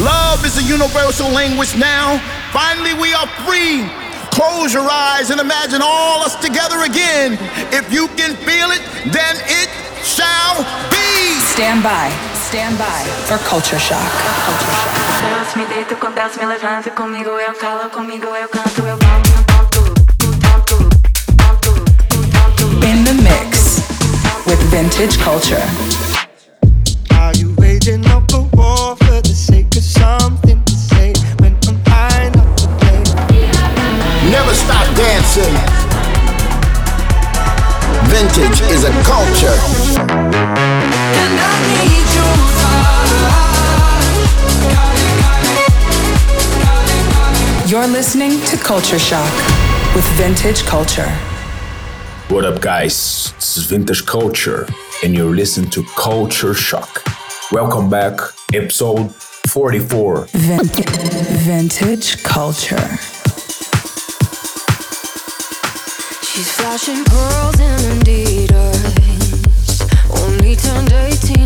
Love is a universal language now. Finally, we are free. Close your eyes and imagine all us together again. If you can feel it, then it shall be. Stand by, stand by for culture shock. In the mix with vintage culture. Are you waging up a war for the sake? something to say when I'm. Never stop dancing. Vintage is a culture. And I need you, You're listening to Culture Shock with Vintage Culture. What up, guys? This is Vintage Culture, and you're listening to Culture Shock. Welcome back, episode 44. Vintage culture. She's flashing pearls and Adidas. Only turned 18.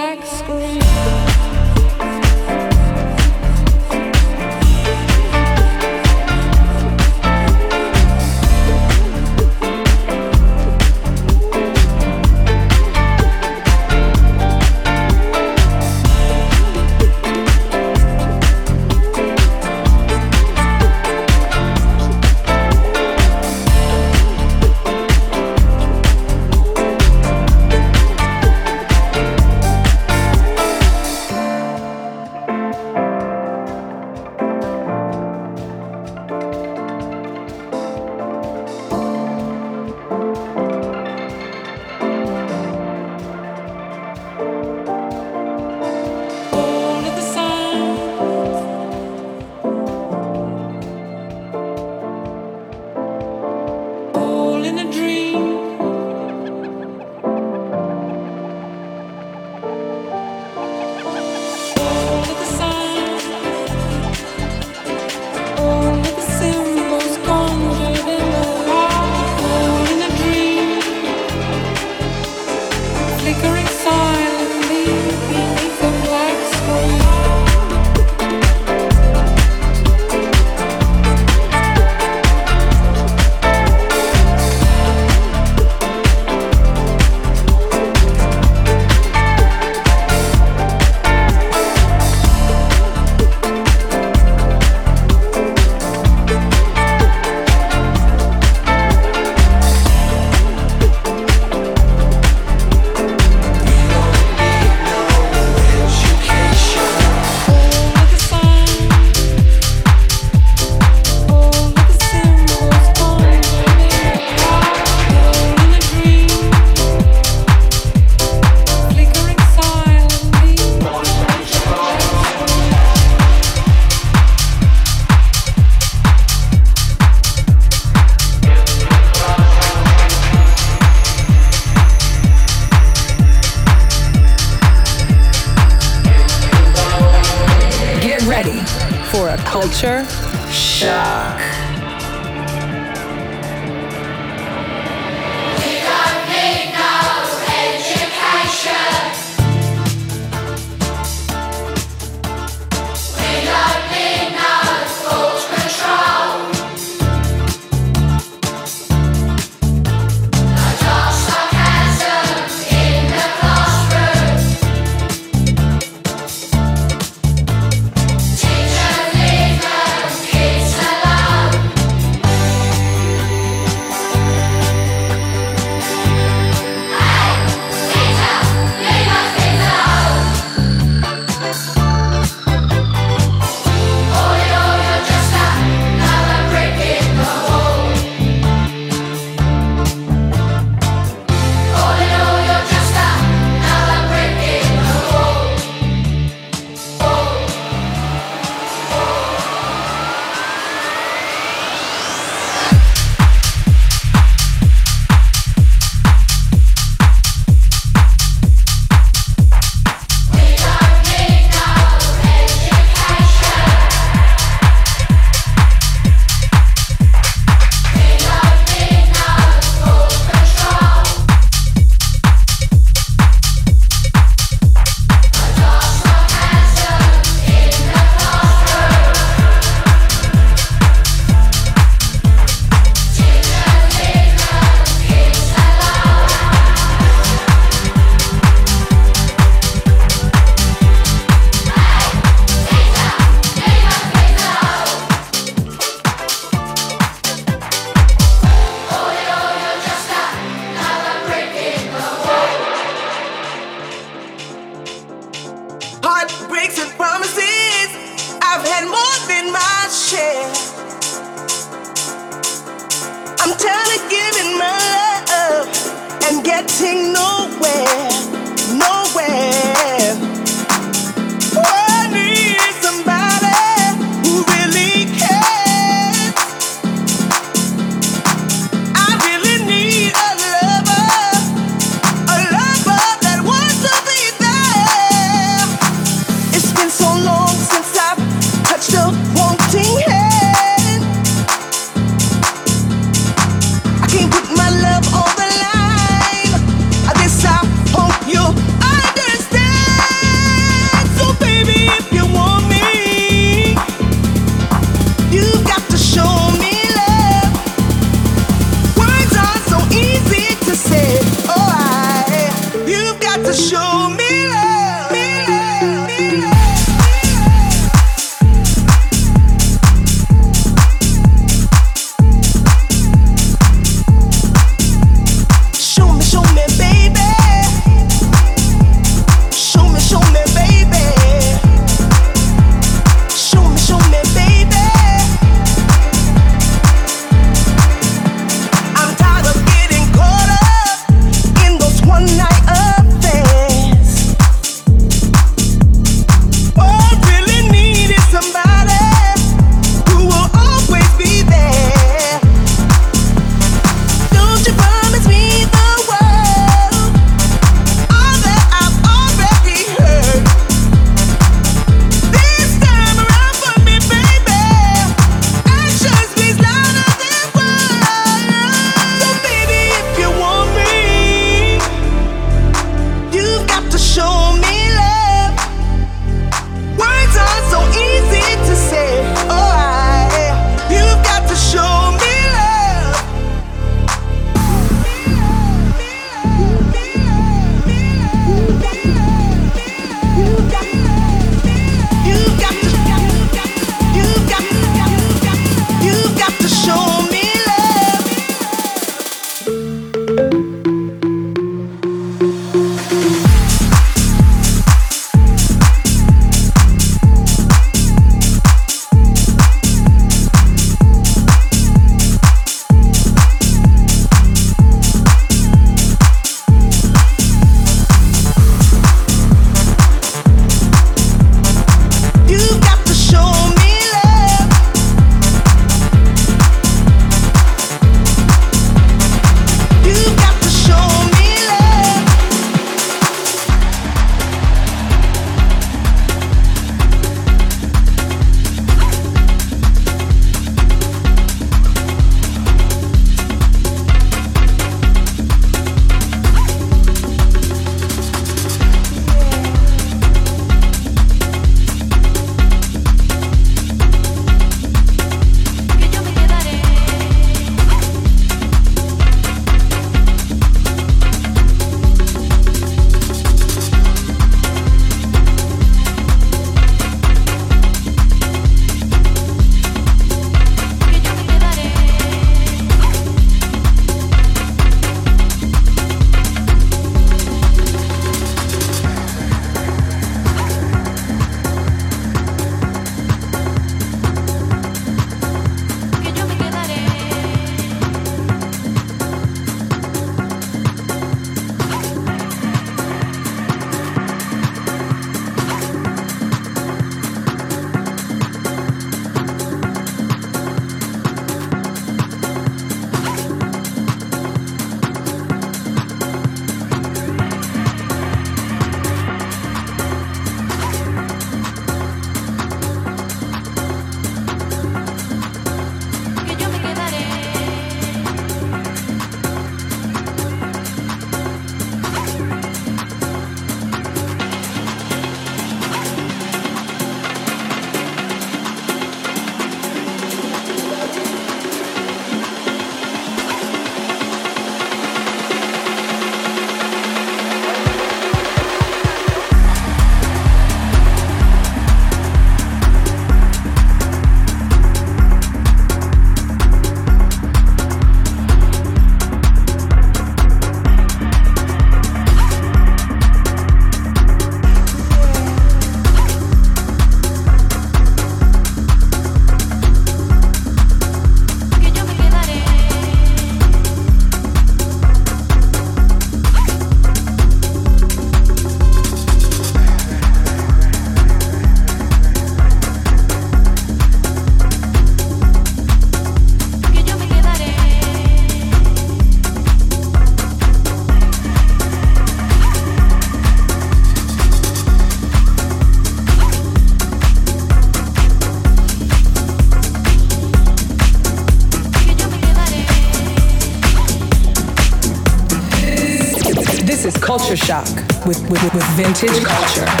With, with, with vintage culture.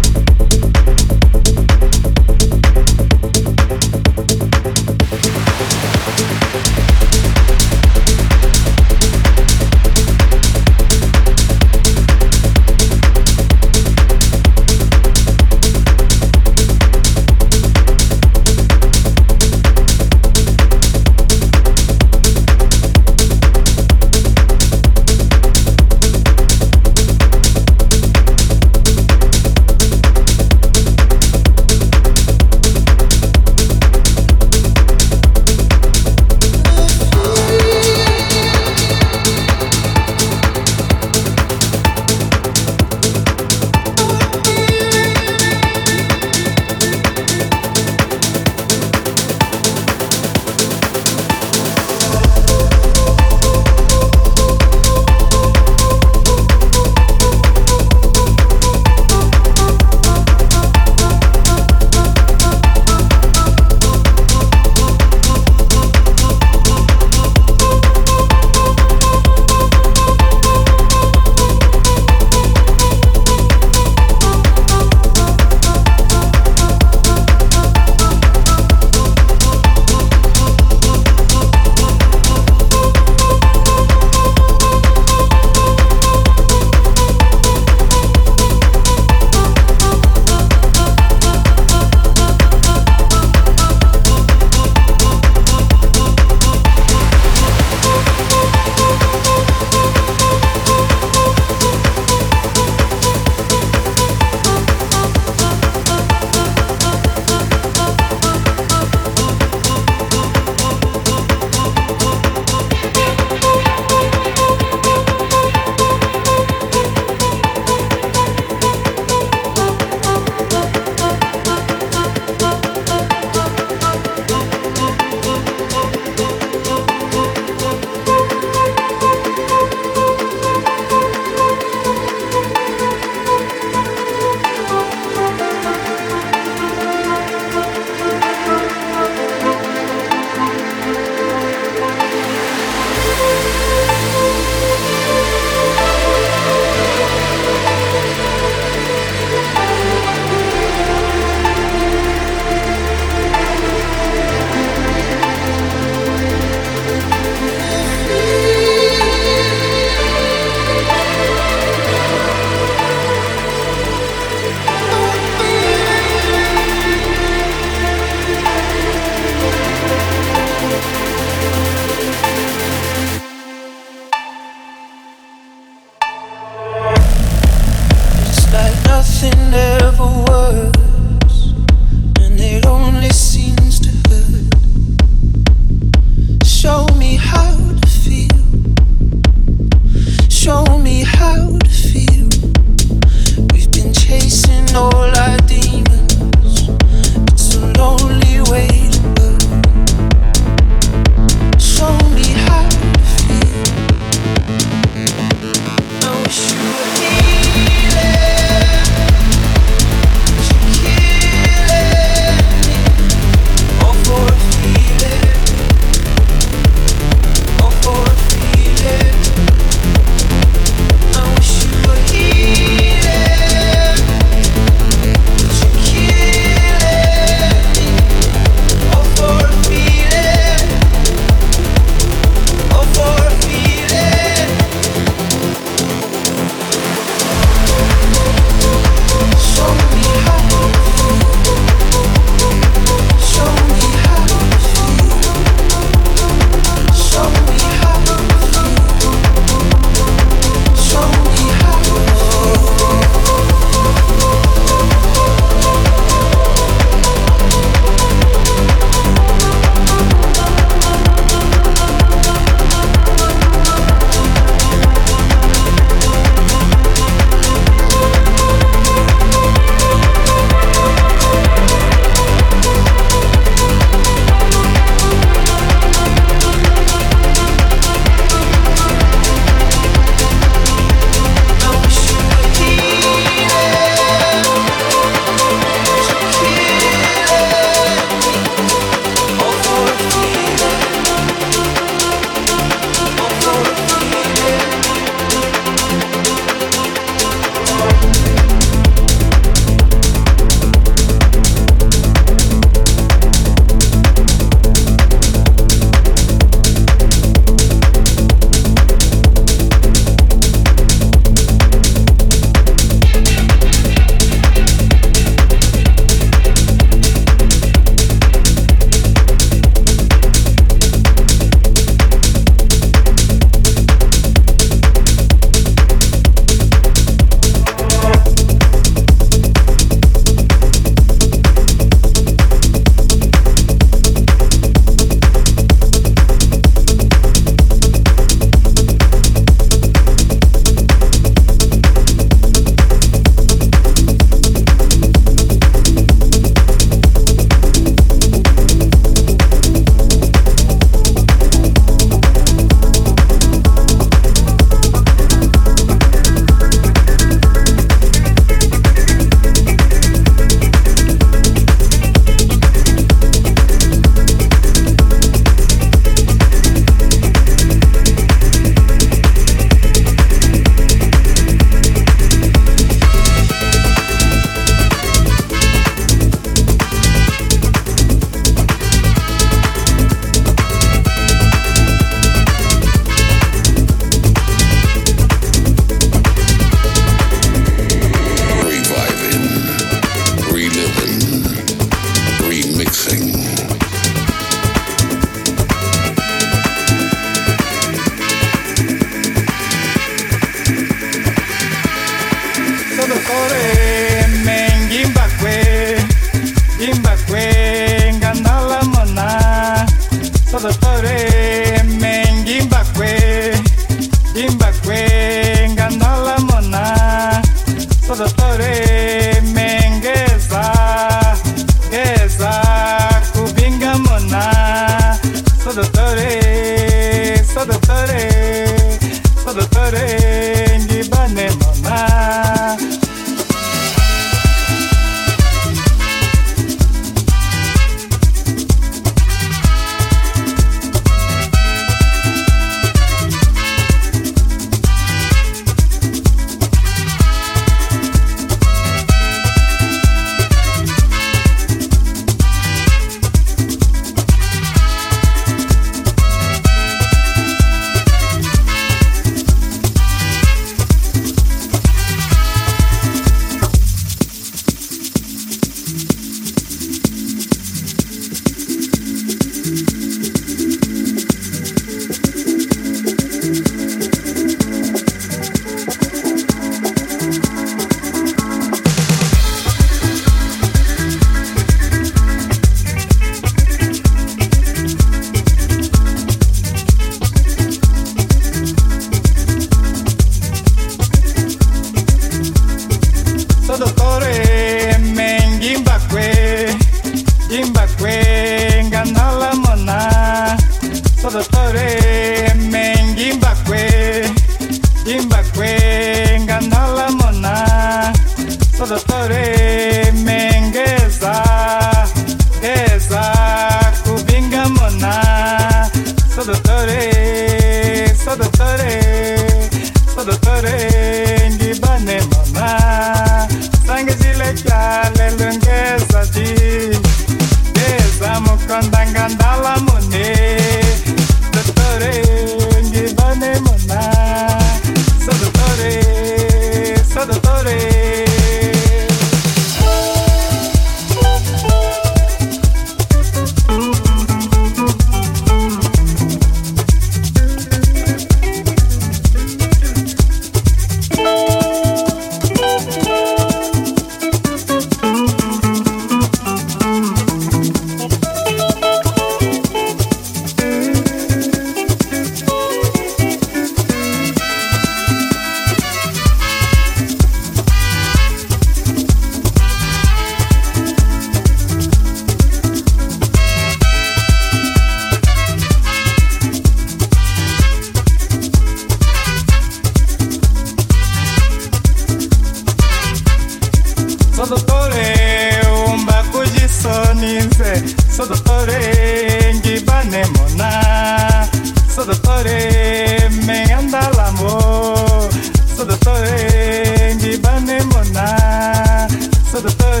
Sou doutor é um baco de sonise. É. Sou doutor é, em Banemona. Sou doutor em Andalamo. Sou doutor em Banemona. Sou doutor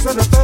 sou doutor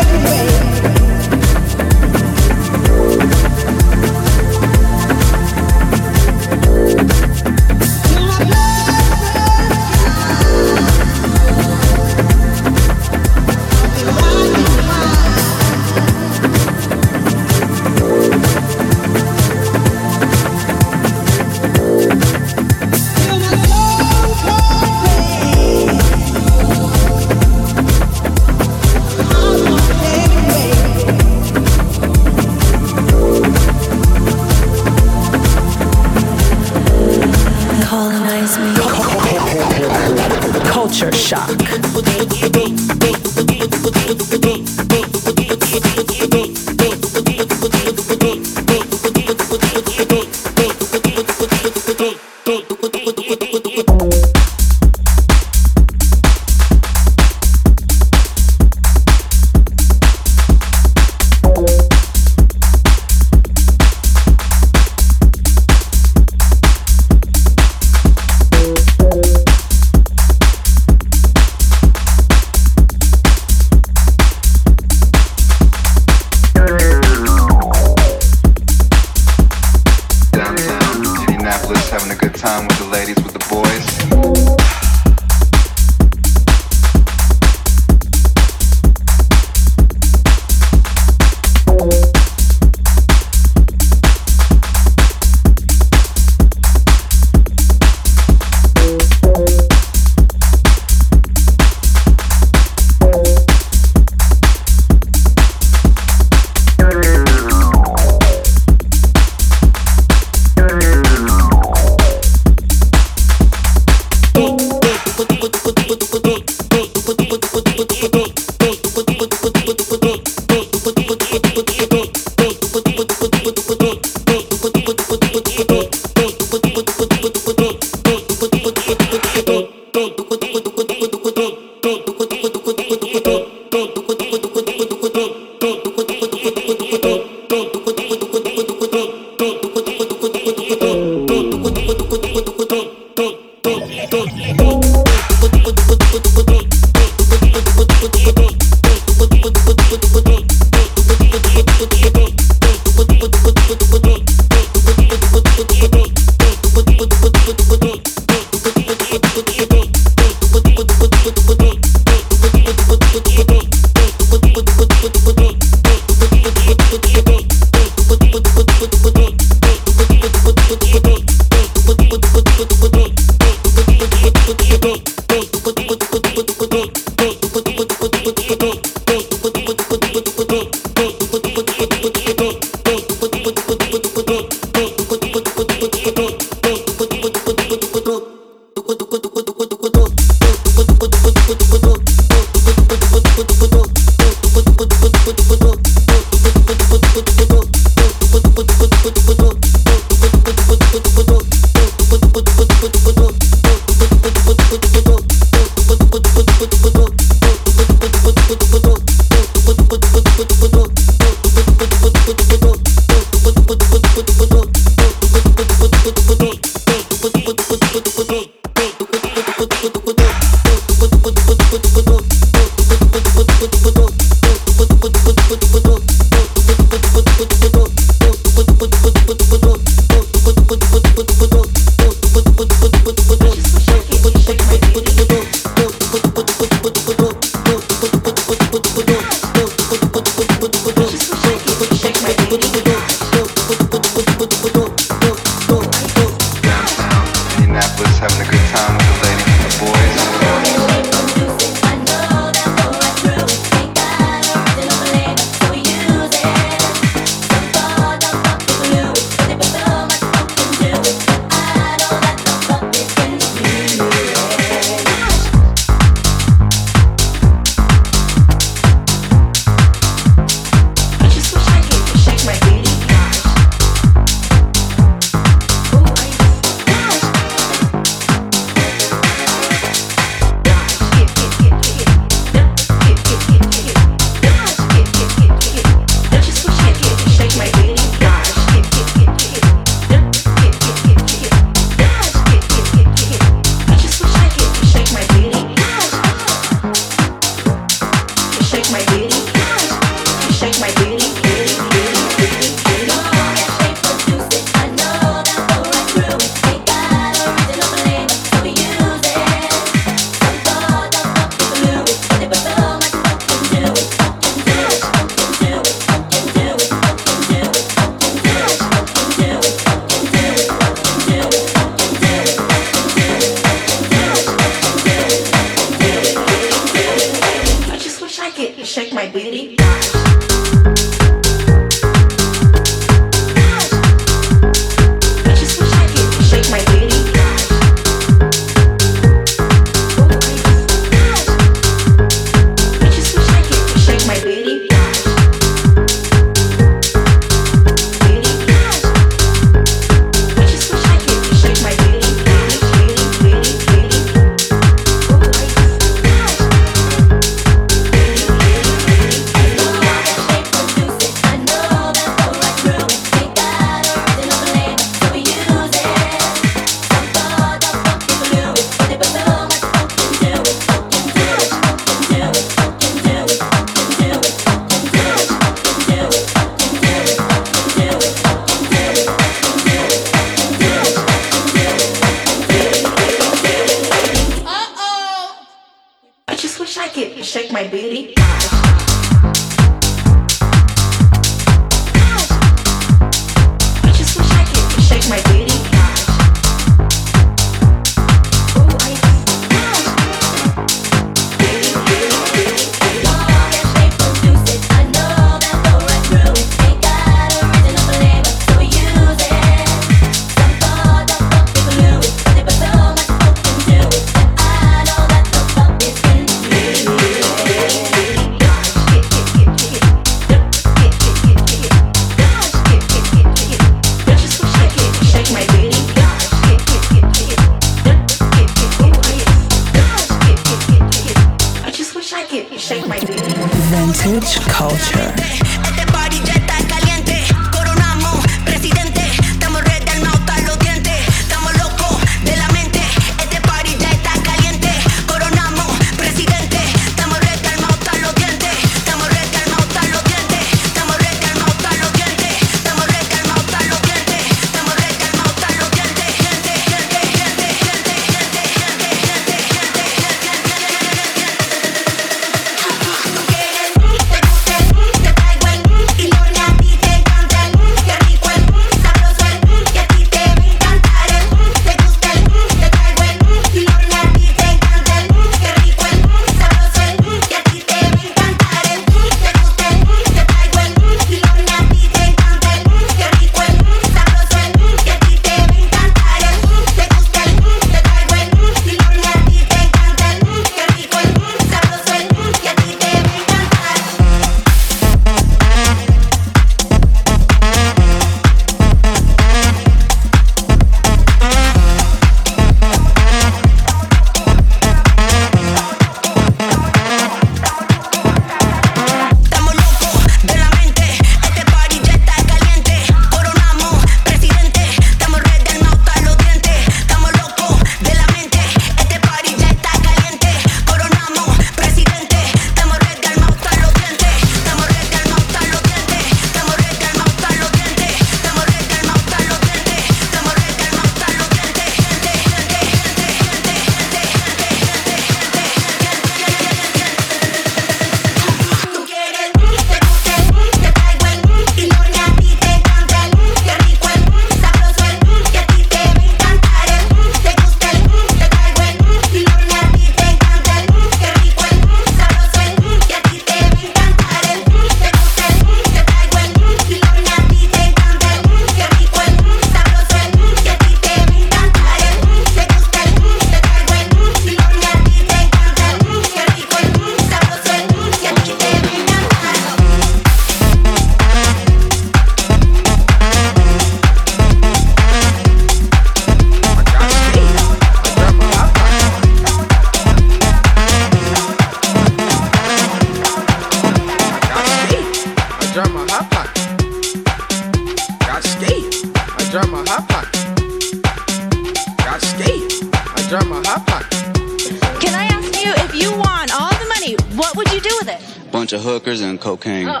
hookers and cocaine. Uh,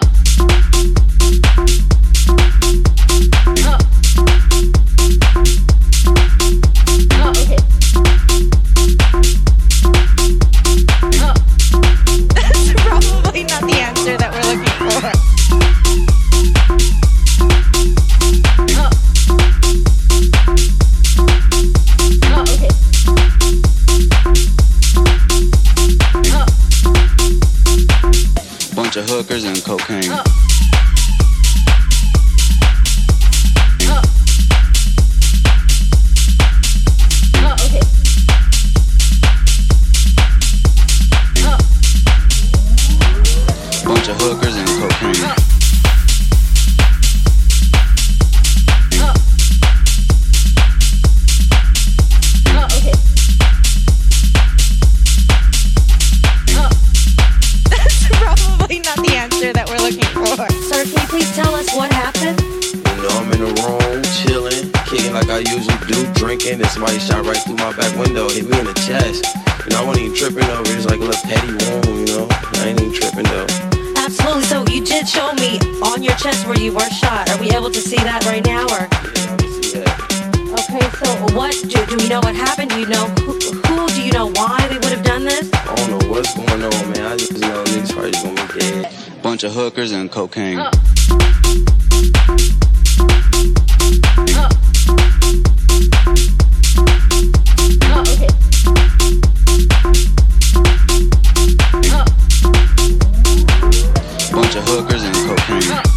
What do, do we know what happened? Do you know who, who, Do you know why they would have done this? I don't know what's going on, man. I just know niggas probably gonna be dead. Bunch of hookers and cocaine. Uh. hookers and cocaine. Uh.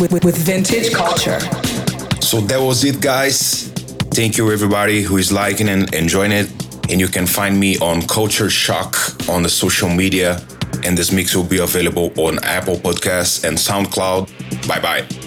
With, with, with Vintage Culture. So that was it, guys. Thank you, everybody who is liking and enjoying it. And you can find me on Culture Shock on the social media. And this mix will be available on Apple Podcasts and SoundCloud. Bye bye.